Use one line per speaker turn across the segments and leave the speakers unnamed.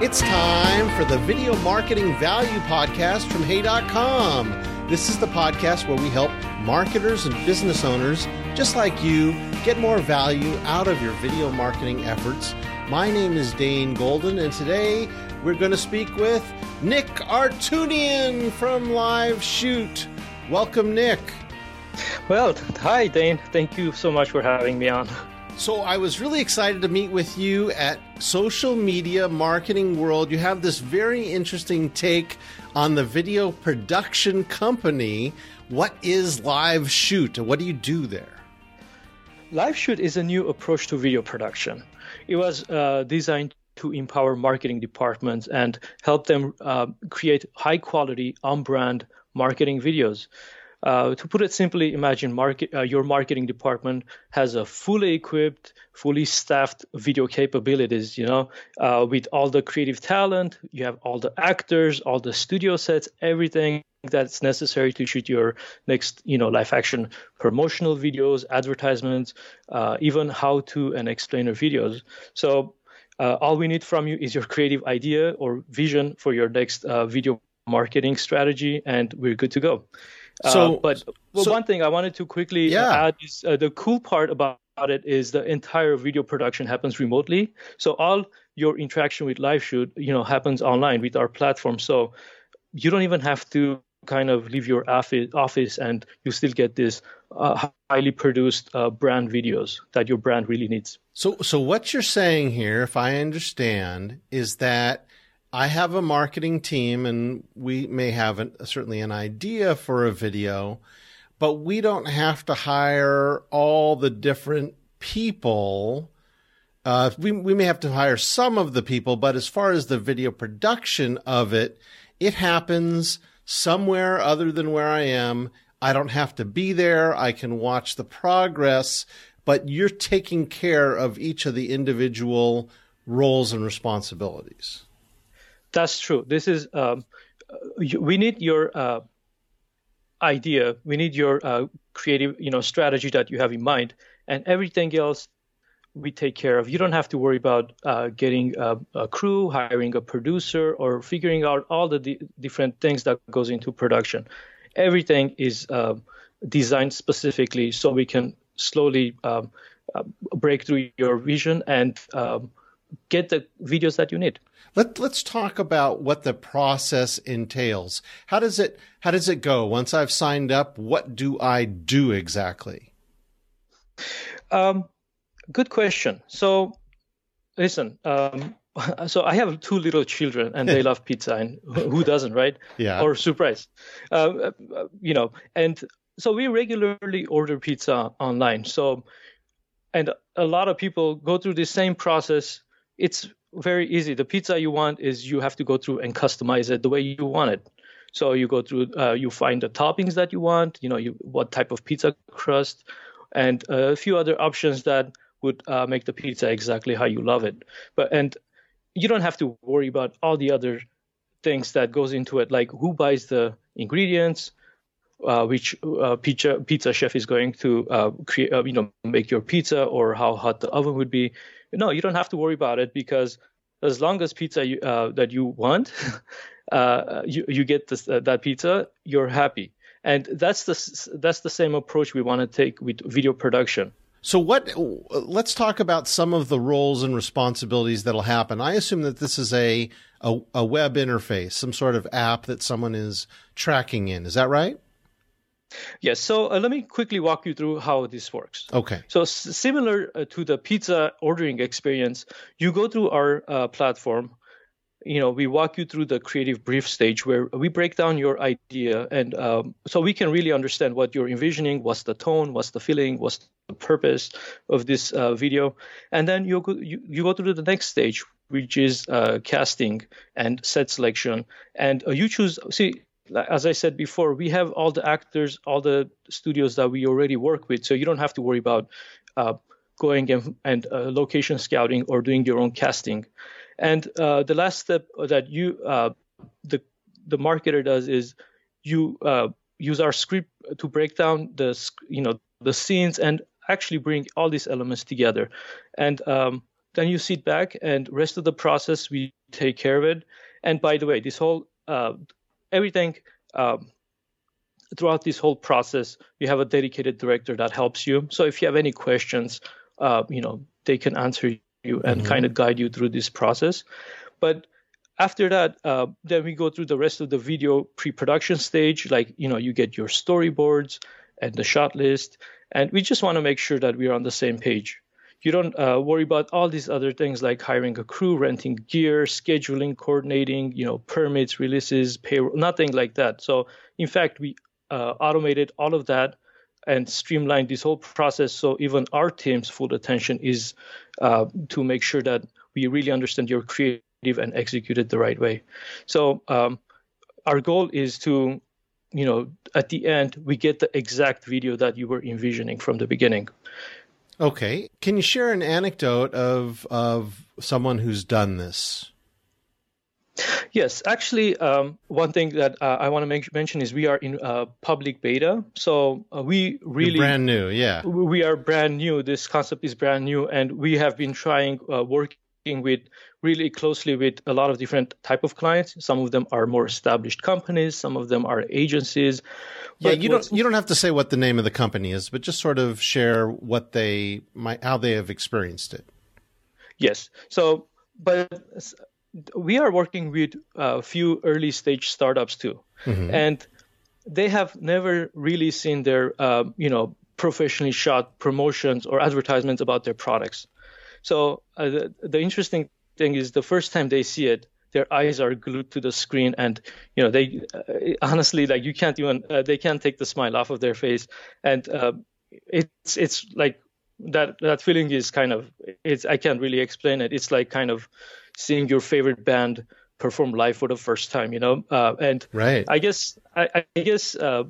It's time for the Video Marketing Value Podcast from Hey.com. This is the podcast where we help marketers and business owners just like you get more value out of your video marketing efforts. My name is Dane Golden, and today we're going to speak with Nick Artunyan from Live Shoot. Welcome, Nick.
Well, hi, Dane. Thank you so much for having me on.
So I was really excited to meet with you at Social Media Marketing World. You have this very interesting take on the video production company. What is Live Shoot? What do you do there?
Live Shoot is a new approach to video production. It was uh, designed to empower marketing departments and help them uh, create high quality, on brand marketing videos. Uh, to put it simply, imagine market, uh, your marketing department has a fully equipped, fully staffed video capabilities. You know, uh, with all the creative talent, you have all the actors, all the studio sets, everything that's necessary to shoot your next, you know, live action promotional videos, advertisements, uh, even how to and explainer videos. So uh, all we need from you is your creative idea or vision for your next video marketing strategy, and we're good to go. Uh, so, uh, but well, so, one thing I wanted to quickly uh, yeah. add is uh, the cool part about it is the entire video production happens remotely. So all your interaction with live shoot, you know, happens online with our platform. So you don't even have to kind of leave your office and you still get this uh, highly produced uh, brand videos that your brand really needs.
So, so what you're saying here, if I understand, is that I have a marketing team and we may have an, certainly an idea for a video, but we don't have to hire all the different people. Uh, we, we may have to hire some of the people, but as far as the video production of it, it happens somewhere other than where I am. I don't have to be there. I can watch the progress, but you're taking care of each of the individual roles and responsibilities.
That's true. This is um, we need your uh, idea. We need your uh, creative, you know, strategy that you have in mind, and everything else we take care of. You don't have to worry about uh, getting a, a, crew, hiring a producer, or figuring out all the di- different things that goes into production. Everything is uh, designed specifically so we can slowly um, uh, break through your vision and um, get the videos that you need.
Let, let's talk about what the process entails. How does it how does it go? Once I've signed up, what do I do exactly?
Um, good question. So, listen. Um, so I have two little children, and they love pizza, and who doesn't, right?
Yeah.
Or surprise, uh, you know. And so we regularly order pizza online. So, and a lot of people go through the same process. It's very easy. The pizza you want is you have to go through and customize it the way you want it. So you go through, uh, you find the toppings that you want, you know, you, what type of pizza crust, and a few other options that would uh, make the pizza exactly how you love it. But and you don't have to worry about all the other things that goes into it, like who buys the ingredients, uh, which uh, pizza pizza chef is going to uh, create, uh, you know, make your pizza, or how hot the oven would be. No, you don't have to worry about it because as long as pizza you, uh, that you want, uh, you you get this, uh, that pizza, you're happy. And that's the that's the same approach we want to take with video production.
So what let's talk about some of the roles and responsibilities that'll happen. I assume that this is a, a, a web interface, some sort of app that someone is tracking in. Is that right?
Yes. So uh, let me quickly walk you through how this works.
Okay.
So s- similar uh, to the pizza ordering experience, you go through our uh, platform. You know, we walk you through the creative brief stage where we break down your idea, and um, so we can really understand what you're envisioning, what's the tone, what's the feeling, what's the purpose of this uh, video, and then you go you, you go through the next stage, which is uh, casting and set selection, and uh, you choose. See, as I said before, we have all the actors, all the studios that we already work with, so you don't have to worry about uh, going and, and uh, location scouting or doing your own casting. And uh, the last step that you, uh, the the marketer does is you uh, use our script to break down the you know the scenes and actually bring all these elements together. And um, then you sit back and rest of the process we take care of it. And by the way, this whole uh, everything um, throughout this whole process, we have a dedicated director that helps you. So if you have any questions, uh, you know they can answer you and mm-hmm. kind of guide you through this process. But after that, uh, then we go through the rest of the video pre-production stage. Like you know, you get your storyboards and the shot list, and we just want to make sure that we're on the same page. You don't uh, worry about all these other things like hiring a crew, renting gear, scheduling, coordinating, you know, permits, releases, payroll, nothing like that. So, in fact, we uh, automated all of that and streamlined this whole process. So even our team's full attention is uh, to make sure that we really understand your creative and execute it the right way. So um, our goal is to, you know, at the end we get the exact video that you were envisioning from the beginning.
Okay, can you share an anecdote of of someone who's done this?
Yes, actually, um, one thing that uh, I want to make, mention is we are in uh, public beta, so uh, we really
You're brand new. Yeah,
we are brand new. This concept is brand new, and we have been trying uh, working with really closely with a lot of different type of clients. Some of them are more established companies. Some of them are agencies.
Yeah, you don't you don't have to say what the name of the company is, but just sort of share what they might how they have experienced it.
Yes. So, but we are working with a few early stage startups too, mm-hmm. and they have never really seen their uh, you know professionally shot promotions or advertisements about their products. So uh, the, the interesting thing is the first time they see it, their eyes are glued to the screen, and you know they uh, honestly like you can't even uh, they can't take the smile off of their face, and uh, it's it's like that that feeling is kind of it's I can't really explain it. It's like kind of seeing your favorite band perform live for the first time, you know. Uh, and
right.
I guess I, I guess uh,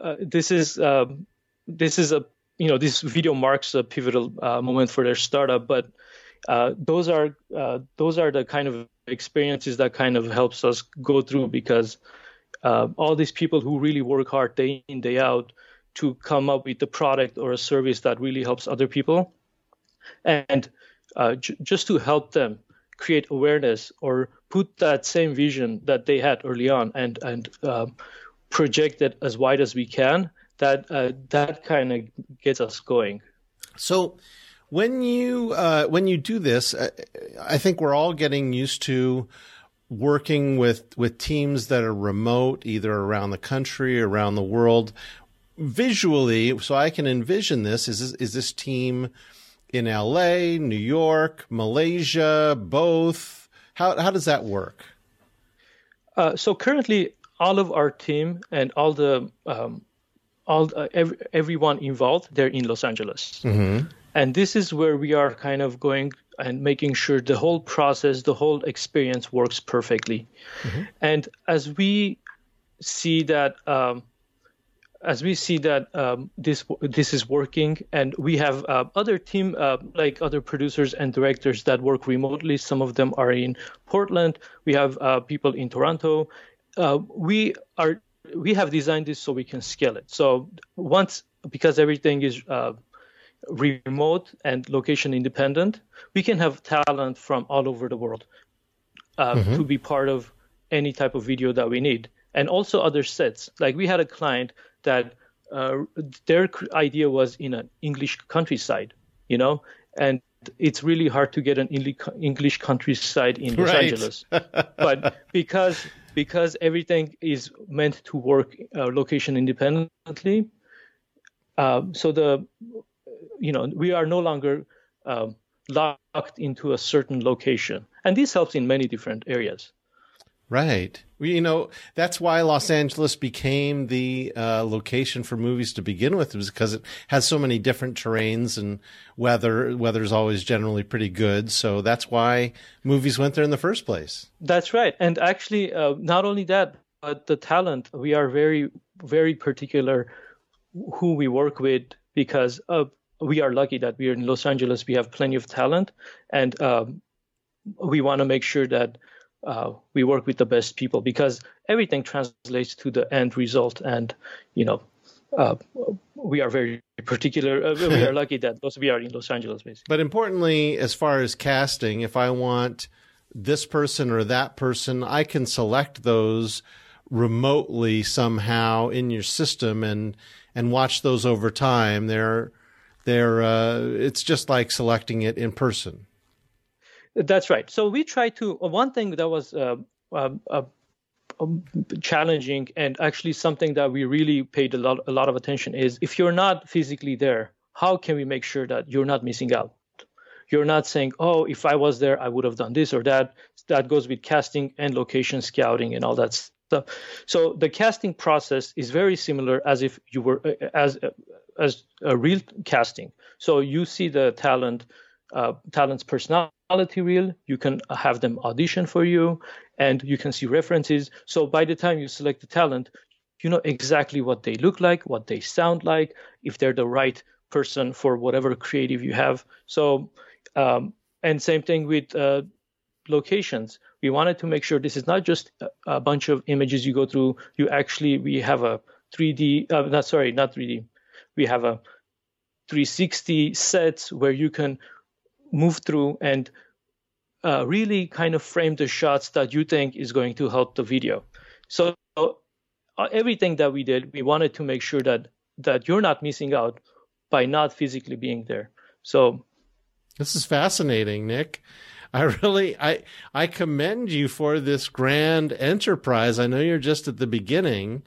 uh, this is um, this is a you know this video marks a pivotal uh, moment for their startup, but uh, those are uh, those are the kind of experiences that kind of helps us go through because all these people who really work hard day in day out to come up with a product or a service that really helps other people. And j- just to help them create awareness or put that same vision that they had early on and and project it as wide as we can that uh, that kind of gets us going
so when you uh, when you do this uh, i think we're all getting used to working with with teams that are remote either around the country or around the world visually so i can envision this is this, is this team in LA, New York, Malaysia, both? How how does that work?
Uh, so currently, all of our team and all the um, all uh, every, everyone involved, they're in Los Angeles, mm-hmm. and this is where we are kind of going and making sure the whole process, the whole experience works perfectly. Mm-hmm. And as we see that um, as we see that um, this this is working, and we have uh, other team uh, like other producers and directors that work remotely. Some of them are in Portland. We have uh, people in Toronto. Uh, we are we have designed this so we can scale it. So once because everything is uh, remote and location independent, we can have talent from all over the world uh, mm-hmm. to be part of any type of video that we need and also other sets. Like we had a client that uh, their idea was in an English countryside, you know, and it's really hard to get an English countryside in Los right. Angeles. but because because everything is meant to work uh, location independently, uh, so the you know we are no longer um, locked into a certain location, and this helps in many different areas.
Right. You know, that's why Los Angeles became the uh, location for movies to begin with, was because it has so many different terrains and weather. Weather's always generally pretty good. So that's why movies went there in the first place.
That's right. And actually, uh, not only that, but the talent, we are very, very particular who we work with because uh, we are lucky that we are in Los Angeles. We have plenty of talent. And um, we want to make sure that uh, we work with the best people because everything translates to the end result. And, you know, uh, we are very particular. Uh, we are lucky that we are in Los Angeles, basically.
But importantly, as far as casting, if I want this person or that person. I can select those remotely somehow in your system and and watch those over time. They're they're uh, it's just like selecting it in person.
That's right. So we try to one thing that was uh, uh, uh, challenging and actually something that we really paid a lot a lot of attention is if you're not physically there, how can we make sure that you're not missing out? You're not saying, "Oh, if I was there, I would have done this or that." That goes with casting and location scouting and all that stuff. So the casting process is very similar as if you were uh, as uh, as a real casting. So you see the talent uh, talent's personality reel. You can have them audition for you, and you can see references. So by the time you select the talent, you know exactly what they look like, what they sound like, if they're the right person for whatever creative you have. So, um, and same thing with uh, locations. We wanted to make sure this is not just a, bunch of images you go through. You actually, we have a 3D, uh, not sorry, not 3D. We have a 360 sets where you can move through and uh, really kind of frame the shots that you think is going to help the video. So uh, everything that we did, we wanted to make sure that that you're not missing out by not physically being there. So
this is fascinating, Nick. I really I I commend you for this grand enterprise. I know you're just at the beginning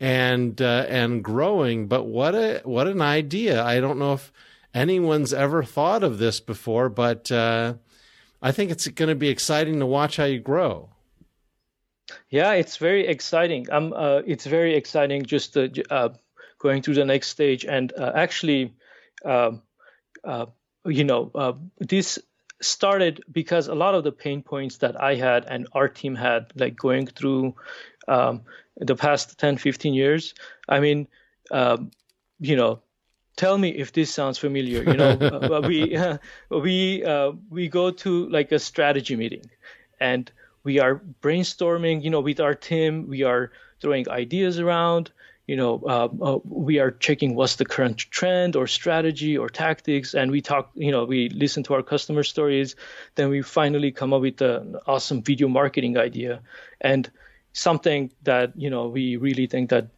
and uh, and growing, but what a what an idea. I don't know if anyone's ever thought of this before, but uh, I think it's going to be exciting to watch how you grow.
Yeah, it's very exciting. Um, uh, it's very exciting just uh, going to the next stage and uh, actually, um, uh, you know, uh, this started because a lot of the pain points that I had and our team had, like going through um, the past 10, 15 years. I mean, um, you know, tell me if this sounds familiar. You know, uh, we uh, we uh, we go to like a strategy meeting, and we are brainstorming. You know, with our team, we are throwing ideas around. You know, uh, uh, we are checking what's the current trend or strategy or tactics, and we talk. You know, we listen to our customer stories. Then we finally come up with an awesome video marketing idea, and something that you know we really think that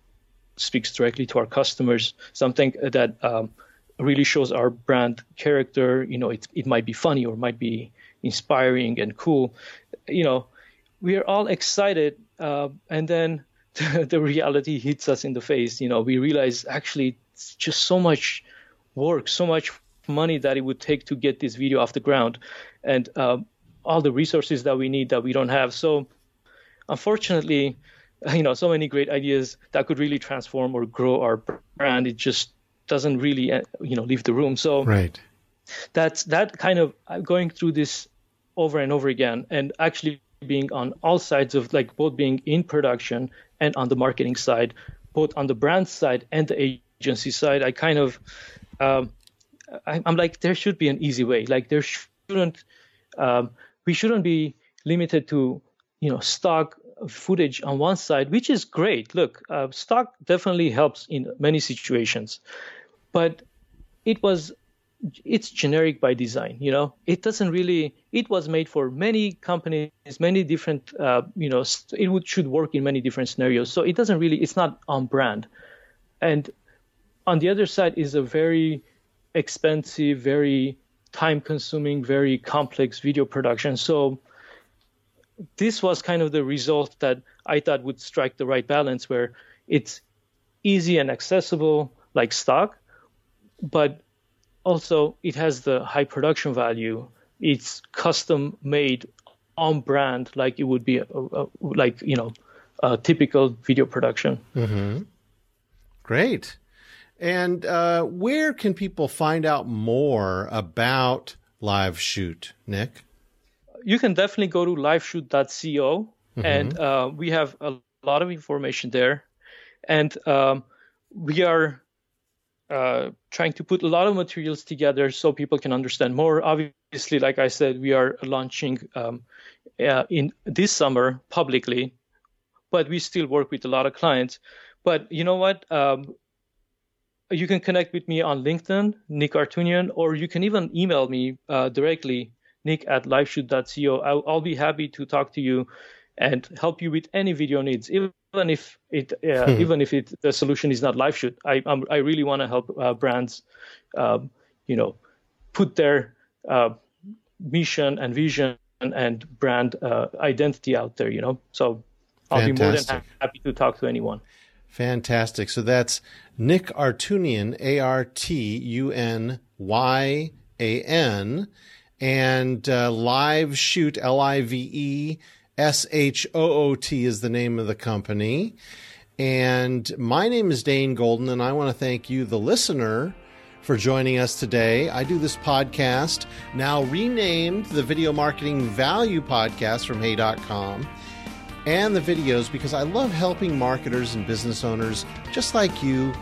speaks directly to our customers, something that um, really shows our brand character. You know, it, it might be funny or might be inspiring and cool. You know, we are all excited, uh, and then the reality hits us in the face. You know, we realize actually it's just so much work, so much money that it would take to get this video off the ground, and uh, all the resources that we need that we don't have. So, unfortunately, you know so many great ideas that could really transform or grow our brand. It just doesn't really uh, you know leave the room. So
right.
that's that kind of going through this over and over again and actually being on all sides of like both being in production and on the marketing side both on the brand side and the agency side i kind of um, I, am like there should be an easy way. Like there shouldn't um, we shouldn't be limited to you know stock footage on one side, which is great. Look, uh, stock definitely helps in many situations, but it was it's generic by design. You know, it doesn't really. It was made for many companies, many different. Uh, you know, it would should work in many different scenarios. So it doesn't really. It's not on brand, and on the other side is a very expensive, very time consuming, very complex video production. So this was kind of the result that I thought would strike the right balance where it's easy and accessible like stock, but also it has the high production value. It's custom made on brand like it would be a, a, like you know a typical video production.
Mm-hmm. Great. And uh, where can people find out more about Live Shoot, Nick?
You can definitely go to liveshoot.co mm-hmm. and uh, we have a lot of information there. And um, we are uh, trying to put a lot of materials together so people can understand more. Obviously, like I said, we are launching um, uh, in this summer publicly, but we still work with a lot of clients. But you know what? Um, you can connect with me on LinkedIn, Nick Artunyan, or you can even email me uh, directly nick at liveshoot.co. I'll, I'll be happy to talk to you and help you with any video needs, even if it uh, hmm. even if it the solution is not LiveShoot. I I'm, i really want to help uh, brands, um, you know, put their uh, mission and vision and, and brand uh, identity out there. You know, so I'll Fantastic. be more than happy to talk to anyone.
Fantastic. So that's Nick Artunyan, A R T U N Y A N, and uh, Live Shoot, L I V E S H O O T is the name of the company. And my name is Dane Golden, and I want to thank you, the listener, for joining us today. I do this podcast, now renamed the Video Marketing Value Podcast from Hey.com, and the videos because I love helping marketers and business owners just like you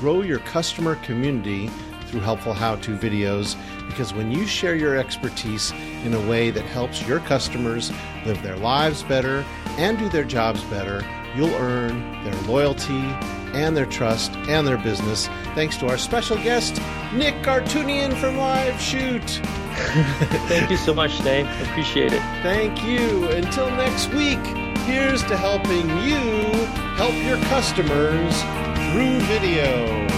grow your customer community through helpful how to videos because when you share your expertise in a way that helps your customers live their lives better and do their jobs better, you'll earn their loyalty and their trust and their business. Thanks to our special guest, Nick Artunyan from Live Shoot.
Thank you so much, Dave. Appreciate it.
Thank you. Until next week, here's to helping you help your customers through video.